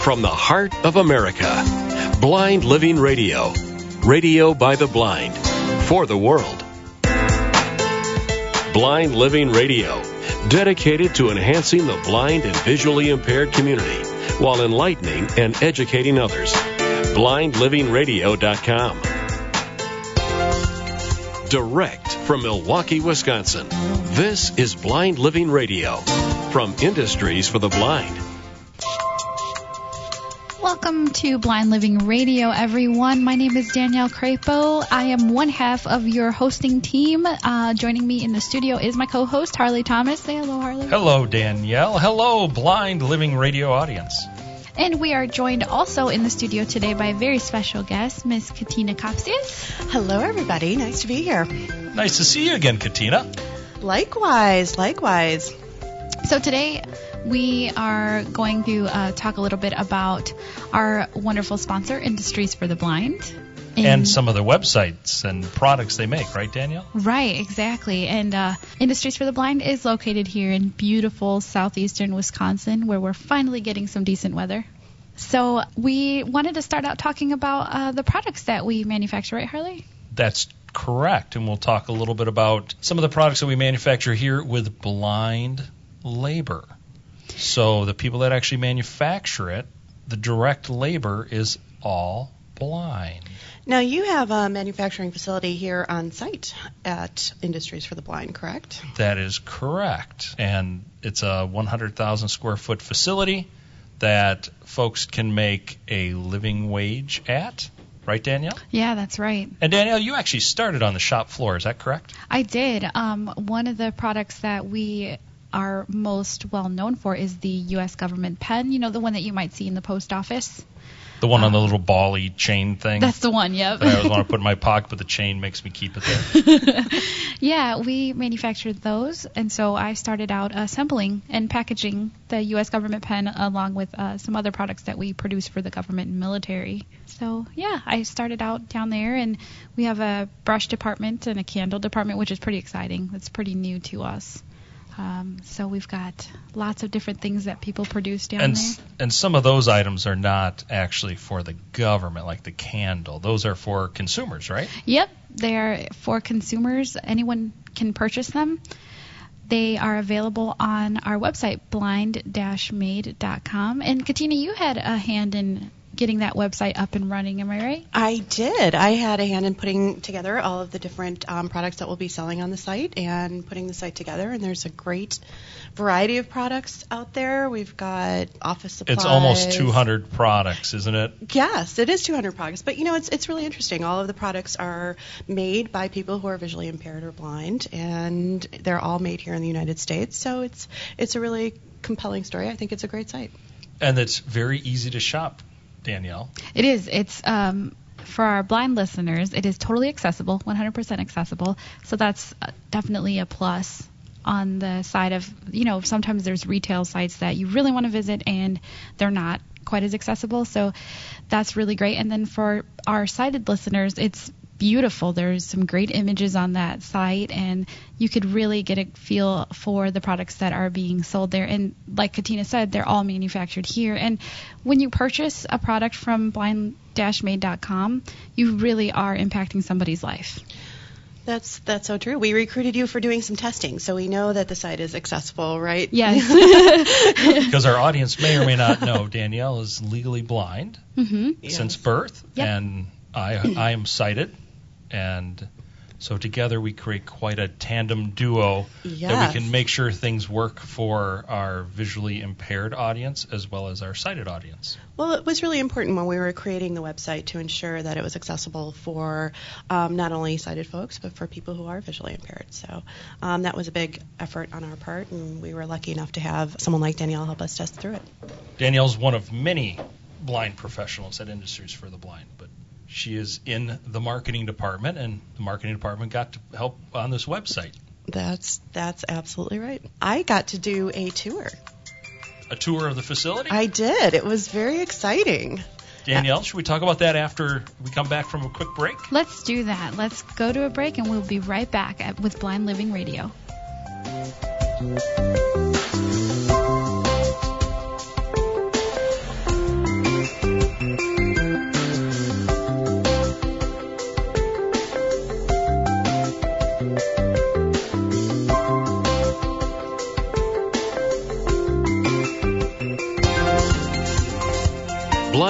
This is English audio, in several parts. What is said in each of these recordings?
from the heart of America. Blind Living Radio. Radio by the blind. For the world. Blind Living Radio. Dedicated to enhancing the blind and visually impaired community while enlightening and educating others. BlindLivingRadio.com. Direct from Milwaukee, Wisconsin. This is Blind Living Radio from Industries for the Blind. Welcome to Blind Living Radio, everyone. My name is Danielle Crapo. I am one half of your hosting team. Uh, joining me in the studio is my co-host Harley Thomas. Say hello, Harley. Hello, Danielle. Hello, Blind Living Radio audience. And we are joined also in the studio today by a very special guest, Miss Katina Kopsias. Hello, everybody. Nice to be here. Nice to see you again, Katina. Likewise, likewise. So today we are going to uh, talk a little bit about our wonderful sponsor, Industries for the Blind. And some of the websites and products they make, right, Danielle? Right, exactly. And uh, Industries for the Blind is located here in beautiful southeastern Wisconsin, where we're finally getting some decent weather. So we wanted to start out talking about uh, the products that we manufacture, right, Harley? That's correct. And we'll talk a little bit about some of the products that we manufacture here with blind labor. So the people that actually manufacture it, the direct labor is all blind. Now, you have a manufacturing facility here on site at Industries for the Blind, correct? That is correct. And it's a 100,000 square foot facility that folks can make a living wage at. Right, Danielle? Yeah, that's right. And Danielle, you actually started on the shop floor, is that correct? I did. Um, one of the products that we are most well known for is the U.S. government pen. You know, the one that you might see in the post office. The one on the little bally chain thing. That's the one. Yep. that I always want to put in my pocket, but the chain makes me keep it there. yeah, we manufactured those, and so I started out assembling and packaging the U.S. government pen along with uh, some other products that we produce for the government and military. So yeah, I started out down there, and we have a brush department and a candle department, which is pretty exciting. It's pretty new to us. Um, so we've got lots of different things that people produce down and, there. And some of those items are not actually for the government, like the candle. Those are for consumers, right? Yep, they are for consumers. Anyone can purchase them. They are available on our website, blind-made.com. And Katina, you had a hand in getting that website up and running. Am I right? I did. I had a hand in putting together all of the different um, products that we'll be selling on the site and putting the site together. And there's a great variety of products out there. We've got office supplies. It's almost 200 products, isn't it? Yes, it is 200 products. But you know, it's it's really interesting. All of the products are made by people who are visually impaired or blind, and they're all made here in the United States. So it's it's a really compelling story. I think it's a great site. And it's very easy to shop Danielle. It is. It's um, for our blind listeners. It is totally accessible, 100% accessible. So that's uh, definitely a plus on the side of you know sometimes there's retail sites that you really want to visit and they're not quite as accessible. So that's really great. And then for our sighted listeners, it's beautiful. There's some great images on that site, and you could really get a feel for the products that are being sold there. And like Katina said, they're all manufactured here. And when you purchase a product from blind-made.com, you really are impacting somebody's life. That's that's so true. We recruited you for doing some testing, so we know that the site is accessible, right? Yes. because our audience may or may not know Danielle is legally blind mm-hmm. since Yes. birth, Yep. and I I am sighted, and so together we create quite a tandem duo that we can make sure things work for our visually impaired audience as well as our sighted audience. Well, it was really important when we were creating the website to ensure that it was accessible for um, not only sighted folks, but for people who are visually impaired. So um, that was a big effort on our part, and we were lucky enough to have someone like Danielle help us test through it. Danielle's one of many blind professionals at Industries for the Blind, but she is in the marketing department, and the marketing department got to help on this website. That's that's absolutely right. I got to do a tour. A tour of the facility. I did. It was very exciting. Danielle, should we talk about that after we come back from a quick break? Let's do that. Let's go to a break, and we'll be right back at, with Blind Living Radio.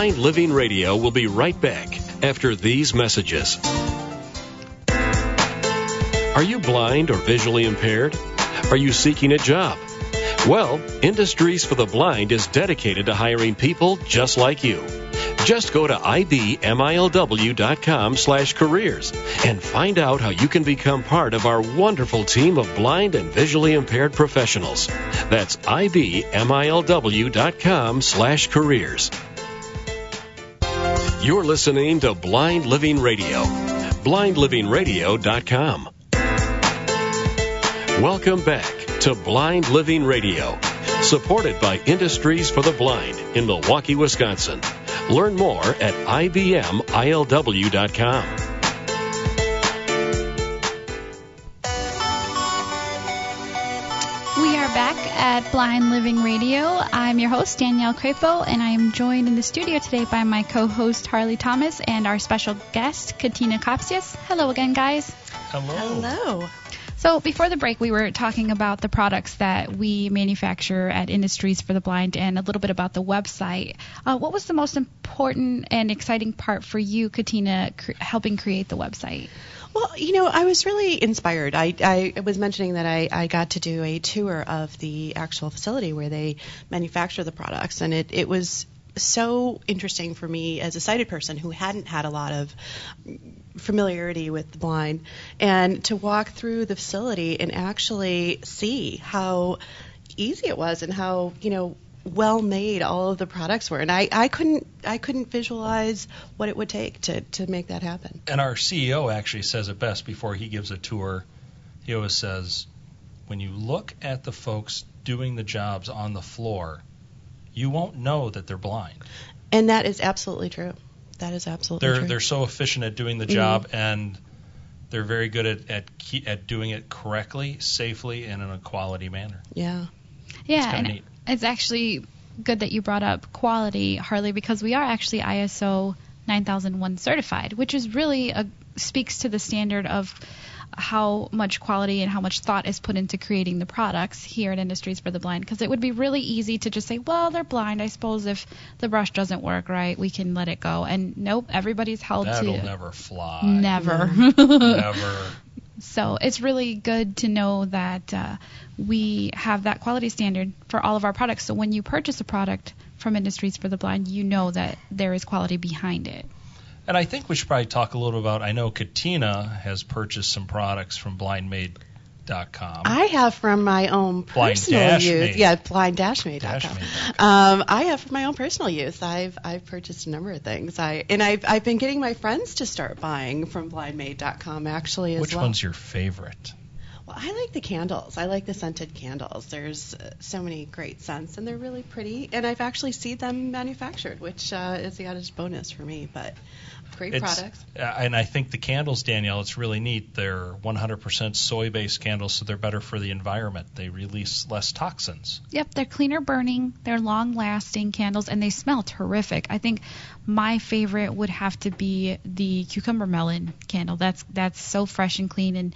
Blind Living Radio will be right back after these messages. Are you blind or visually impaired? Are you seeking a job? Well, Industries for the Blind is dedicated to hiring people just like you. Just go to ibmilw.com slash careers and find out how you can become part of our wonderful team of blind and visually impaired professionals. That's ibmilw.com slash careers. You're listening to Blind Living Radio. BlindLivingRadio.com. Welcome back to Blind Living Radio, supported by Industries for the Blind in Milwaukee, Wisconsin. Learn more at ibmilw.com. Blind Living Radio. I'm your host, Danielle Crapo, and I am joined in the studio today by my co host, Harley Thomas, and our special guest, Katina Kopsias. Hello again, guys. Hello. Hello. So, before the break, we were talking about the products that we manufacture at Industries for the Blind and a little bit about the website. Uh, what was the most important and exciting part for you, Katina, cr- helping create the website? Well, you know, I was really inspired. I, I was mentioning that I, I got to do a tour of the actual facility where they manufacture the products, and it, it was so interesting for me as a sighted person who hadn't had a lot of familiarity with the blind and to walk through the facility and actually see how easy it was and how you know well made all of the products were and I, I couldn't I couldn't visualize what it would take to, to make that happen. And our CEO actually says it best before he gives a tour. He always says, when you look at the folks doing the jobs on the floor, you won't know that they're blind. And that is absolutely true. That is absolutely They're true. they're so efficient at doing the Mhm. job and they're very good at at, at doing it correctly, safely, and in a quality manner. yeah. Yeah, kinda and neat. It's actually good that you brought up quality, Harley, because we are actually ISO 9001 certified, which is really a, speaks to the standard of how much quality and how much thought is put into creating the products here at Industries for the Blind. Because it would be really easy to just say, well, they're blind. I suppose if the brush doesn't work right, we can let it go. And nope, everybody's held That'll to never fly. never. Never. So it's really good to know that uh, we have that quality standard for all of our products. So when you purchase a product from Industries for the Blind, you know that there is quality behind it. And I think we should probably talk a little about. I know Katina has purchased some products from I have from my own Blind personal dash use. made. Yeah. Dashmade.com. Um, I have for my own personal use. I've I've purchased a number of things. I and I've I've been getting my friends to start buying from blindmade.com actually as Which well. one's your favorite? Well, I like the candles. I like the scented candles. There's uh, so many great scents, and they're really pretty. And I've actually seen them manufactured, which uh, is the added bonus for me. But great It's, products. uh, and I think the candles, Danielle, it's really neat. They're 100% soy-based candles, so they're better for the environment. They release less toxins. Yep, they're cleaner burning, they're long lasting candles, and they smell terrific. I think my favorite would have to be the cucumber melon candle. That's that's so fresh and clean and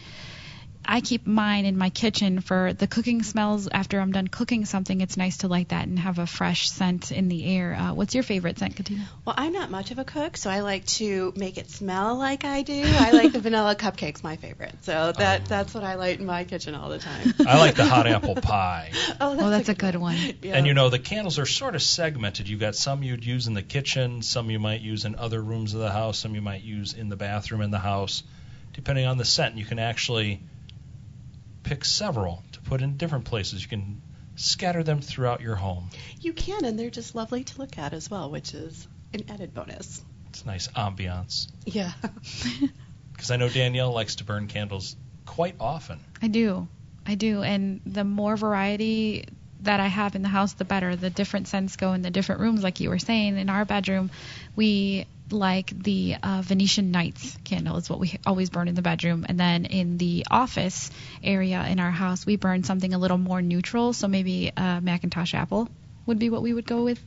I keep mine in my kitchen for the cooking smells. After I'm done cooking something, it's nice to light that and have a fresh scent in the air. Uh, what's your favorite scent, Katina? Well, I'm not much of a cook, so I like to make it smell like I do. I like the vanilla cupcakes, my favorite. So that Oh. that's what I light in my kitchen all the time. I like the hot apple pie. oh, Oh, that's a good one. Yeah. And you know, the candles are sort of segmented. You've got some you'd use in the kitchen, some you might use in other rooms of the house, some you might use in the bathroom in the house, depending on the scent. You can actually pick several to put in different places. You can scatter them throughout your home. you can, and they're just lovely to look at as well, which is an added bonus. It's nice ambiance. Yeah. Because I know Danielle likes to burn candles quite often. I do. I do. And the more variety that I have in the house, the better. The different scents go in the different rooms, like you were saying. In our bedroom, we like the uh, Venetian Nights candle, is what we always burn in the bedroom. And then in the office area in our house, we burn something a little more neutral. So maybe uh, McIntosh apple would be what we would go with.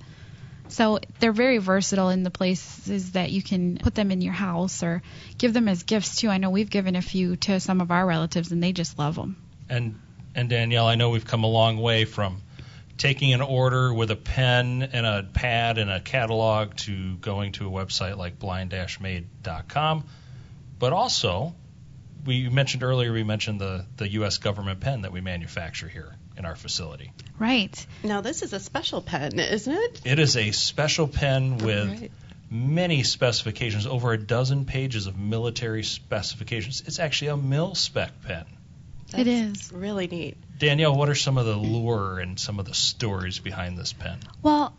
So they're very versatile in the places that you can put them in your house or give them as gifts too. I know we've given a few to some of our relatives and they just love them. And and Danielle, I know we've come a long way from taking an order with a pen and a pad and a catalog to going to a website like blind-made.com. But also, we mentioned earlier, we mentioned the, the U.S. government pen that we manufacture here in our facility. Right. Now, this is a special pen, isn't it? It is a special pen with Right. many specifications, over a dozen pages of military specifications. It's actually a mil spec pen. It That's is. really neat. Danielle, what are some of the lure and some of the stories behind this pen? Well,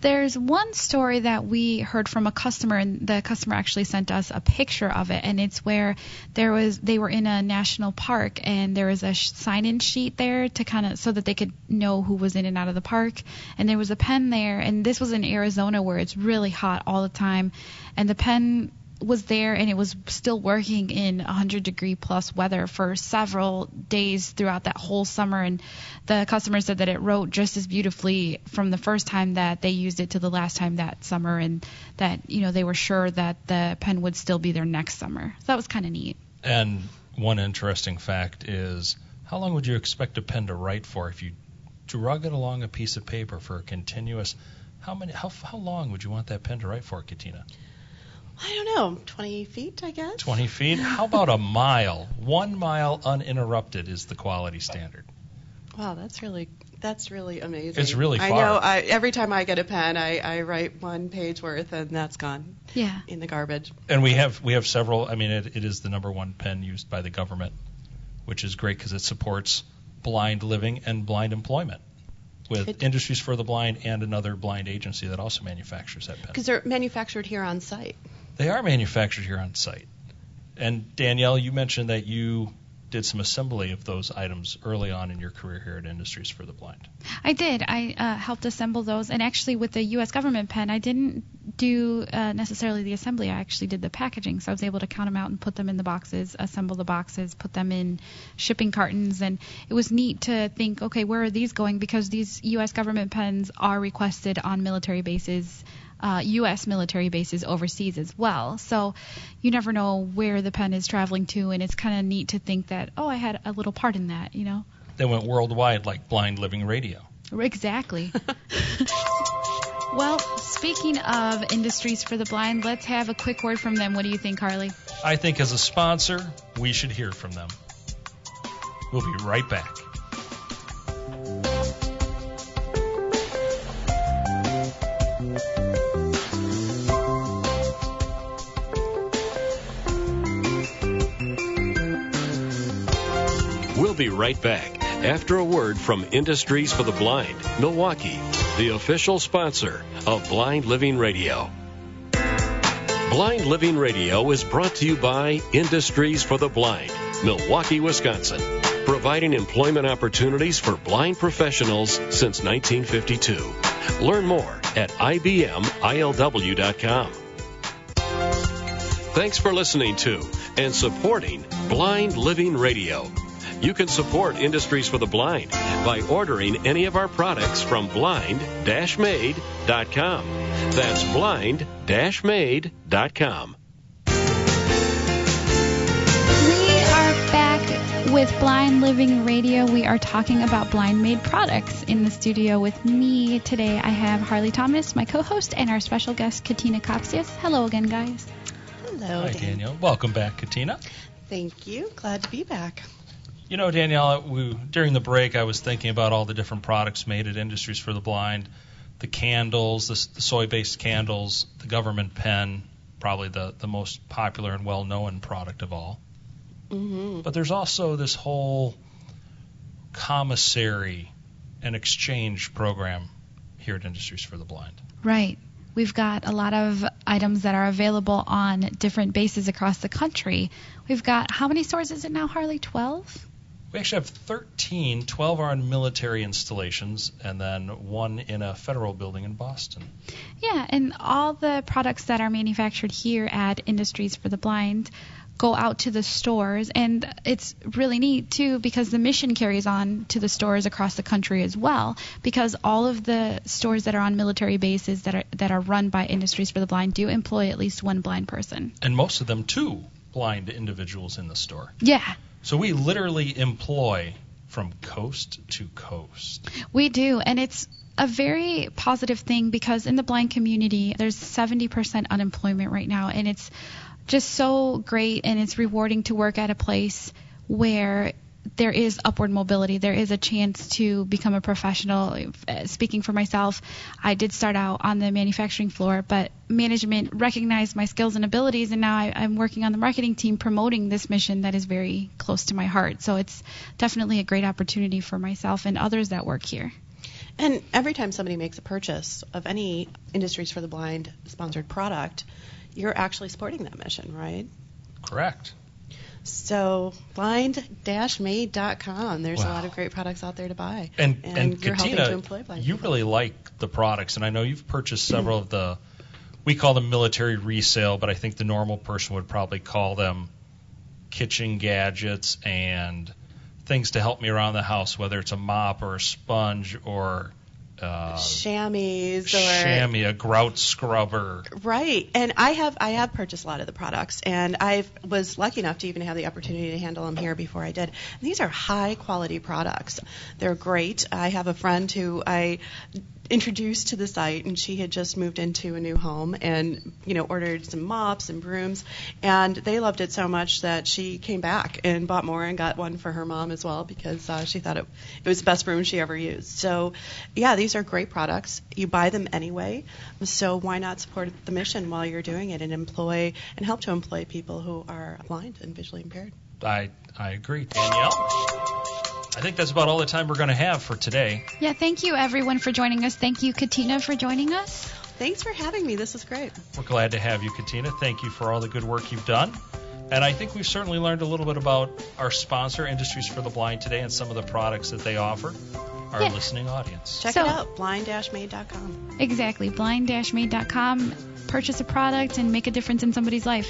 there's one story that we heard from a customer, and the customer actually sent us a picture of it, and it's where there was they were in a national park, and there was a sh- sign-in sheet there to kind of so that they could know who was in and out of the park, and there was a pen there, and this was in Arizona where it's really hot all the time, and the pen was there and it was still working in 100 degree plus weather for several days throughout that whole summer. And the customer said that it wrote just as beautifully from the first time that they used it to the last time that summer and that you know they were sure that the pen would still be there next summer. So that was kind of neat. And one interesting fact is how long would you expect a pen to write for? If you drug it along a piece of paper for a continuous how many how, how long would you want that pen to write for, Katina? I don't know, 20 feet, I guess. 20 feet? How about a mile? One mile uninterrupted is the quality standard. Wow, that's really that's really amazing. It's really far. I know. I, every time I get a pen, I, I write one page worth, and that's gone yeah in the garbage. And we have we have several. I mean, it, it is the number one pen used by the government, which is great because it supports blind living and blind employment with It- Industries for the Blind and another blind agency that also manufactures that pen. Because they're manufactured here on site. They are manufactured here on site. And Danielle, you mentioned that you did some assembly of those items early on in your career here at Industries for the Blind. I did. I uh, helped assemble those, and actually with the U.S. government pen, I didn't do uh, necessarily the assembly. I actually did the packaging, so I was able to count them out and put them in the boxes, assemble the boxes, put them in shipping cartons, and it was neat to think, okay, where are these going? Because these U.S. government pens are requested on military bases. Uh, U.S. military bases overseas as well. So you never know where the pen is traveling to, and it's kind of neat to think that, oh, I had a little part in that, you know? They went worldwide like Blind Living Radio. Exactly. well, speaking of Industries for the Blind, let's have a quick word from them. What do you think, Harley? I think as a sponsor, we should hear from them. We'll be right back. We'll be right back after a word from Industries for the Blind, Milwaukee, the official sponsor of Blind Living Radio. Blind Living Radio is brought to you by Industries for the Blind, Milwaukee, Wisconsin, providing employment opportunities for blind professionals since 1952. Learn more at ibmilw.com. Thanks for listening to and supporting Blind Living Radio. You can support Industries for the Blind by ordering any of our products from blind-made.com. That's blind-made.com. We are back with Blind Living Radio. We are talking about blind made products. In the studio with me today, I have Harley Thomas, my co host, and our special guest, Katina Kopsias. Hello again, guys. Hello, Hi, Dan. Danielle. Welcome back, Katina. Thank you. Glad to be back. You know, Danielle, we, during the break, I was thinking about all the different products made at Industries for the Blind the candles, the, the soy based candles, the government pen, probably the, the most popular and well known product of all. hmm But there's also this whole commissary and exchange program here at Industries for the Blind. Right. We've got a lot of items that are available on different bases across the country. We've got, how many stores is it now, Harley? 12? We actually have 13, 12 are on military installations, and then one in a federal building in Boston. Yeah, and all the products that are manufactured here at Industries for the Blind go out to the stores, and it's really neat too because the mission carries on to the stores across the country as well. Because all of the stores that are on military bases that are that are run by Industries for the Blind do employ at least one blind person. And most of them, too, blind individuals in the store. Yeah, So we literally employ from coast to coast. We do, and it's a very positive thing because in the blind community, there's 70% unemployment right now, and it's just so great and it's rewarding to work at a place where there is upward mobility. There is a chance to become a professional. Uh, speaking for myself, I did start out on the manufacturing floor, but management recognized my skills and abilities, and now I, I'm working on the marketing team promoting this mission that is very close to my heart. So it's definitely a great opportunity for myself and others that work here. And every time somebody makes a purchase of any Industries for the Blind sponsored product, you're actually supporting that mission, right? Correct. So blind-made.com. There's Wow. a lot of great products out there to buy, And and, you're helping Katina, to employ blind you really like the products, and I know you've purchased several of the. We call them military resale, but I think the normal person would probably call them kitchen gadgets and things to help me around the house, whether it's a mop or a sponge or uh, chamois or chamois, a grout scrubber. Right, and I have I have purchased a lot of the products, and I was lucky enough to even have the opportunity to handle them here before I did. And these are high quality products. They're great. I have a friend who I introduced to the site, and she had just moved into a new home, and you know ordered some mops and brooms, and they loved it so much that she came back and bought more and got one for her mom as well because uh, she thought it it was the best broom she ever used. So, yeah, these are great products. You buy them anyway, so why not support the mission while you're doing it and employ and help to employ people who are blind and visually impaired. I I agree, Danielle. I think that's about all the time we're going to have for today. Yeah, thank you everyone for joining us. Thank you, Katina, for joining us. Thanks for having me. This was great. We're glad to have you, Katina. Thank you for all the good work you've done. And I think we've certainly learned a little bit about our sponsor, Industries for the Blind, today and some of the products that they offer our Yeah. listening audience. Check So- it out, blind-made.com. Exactly, blind-made.com. Purchase a product and make a difference in somebody's life.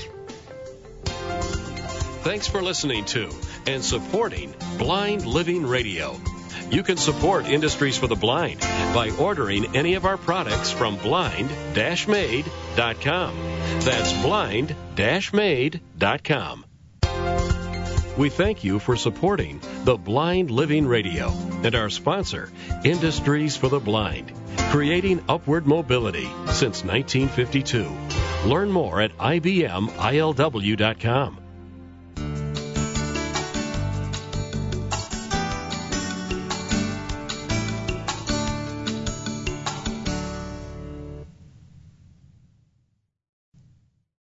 Thanks for listening to and supporting Blind Living Radio. You can support Industries for the Blind by ordering any of our products from blind-made.com. That's blind-made.com. We thank you for supporting the Blind Living Radio and our sponsor, Industries for the Blind, creating upward mobility since 1952. Learn more at ibmilw.com.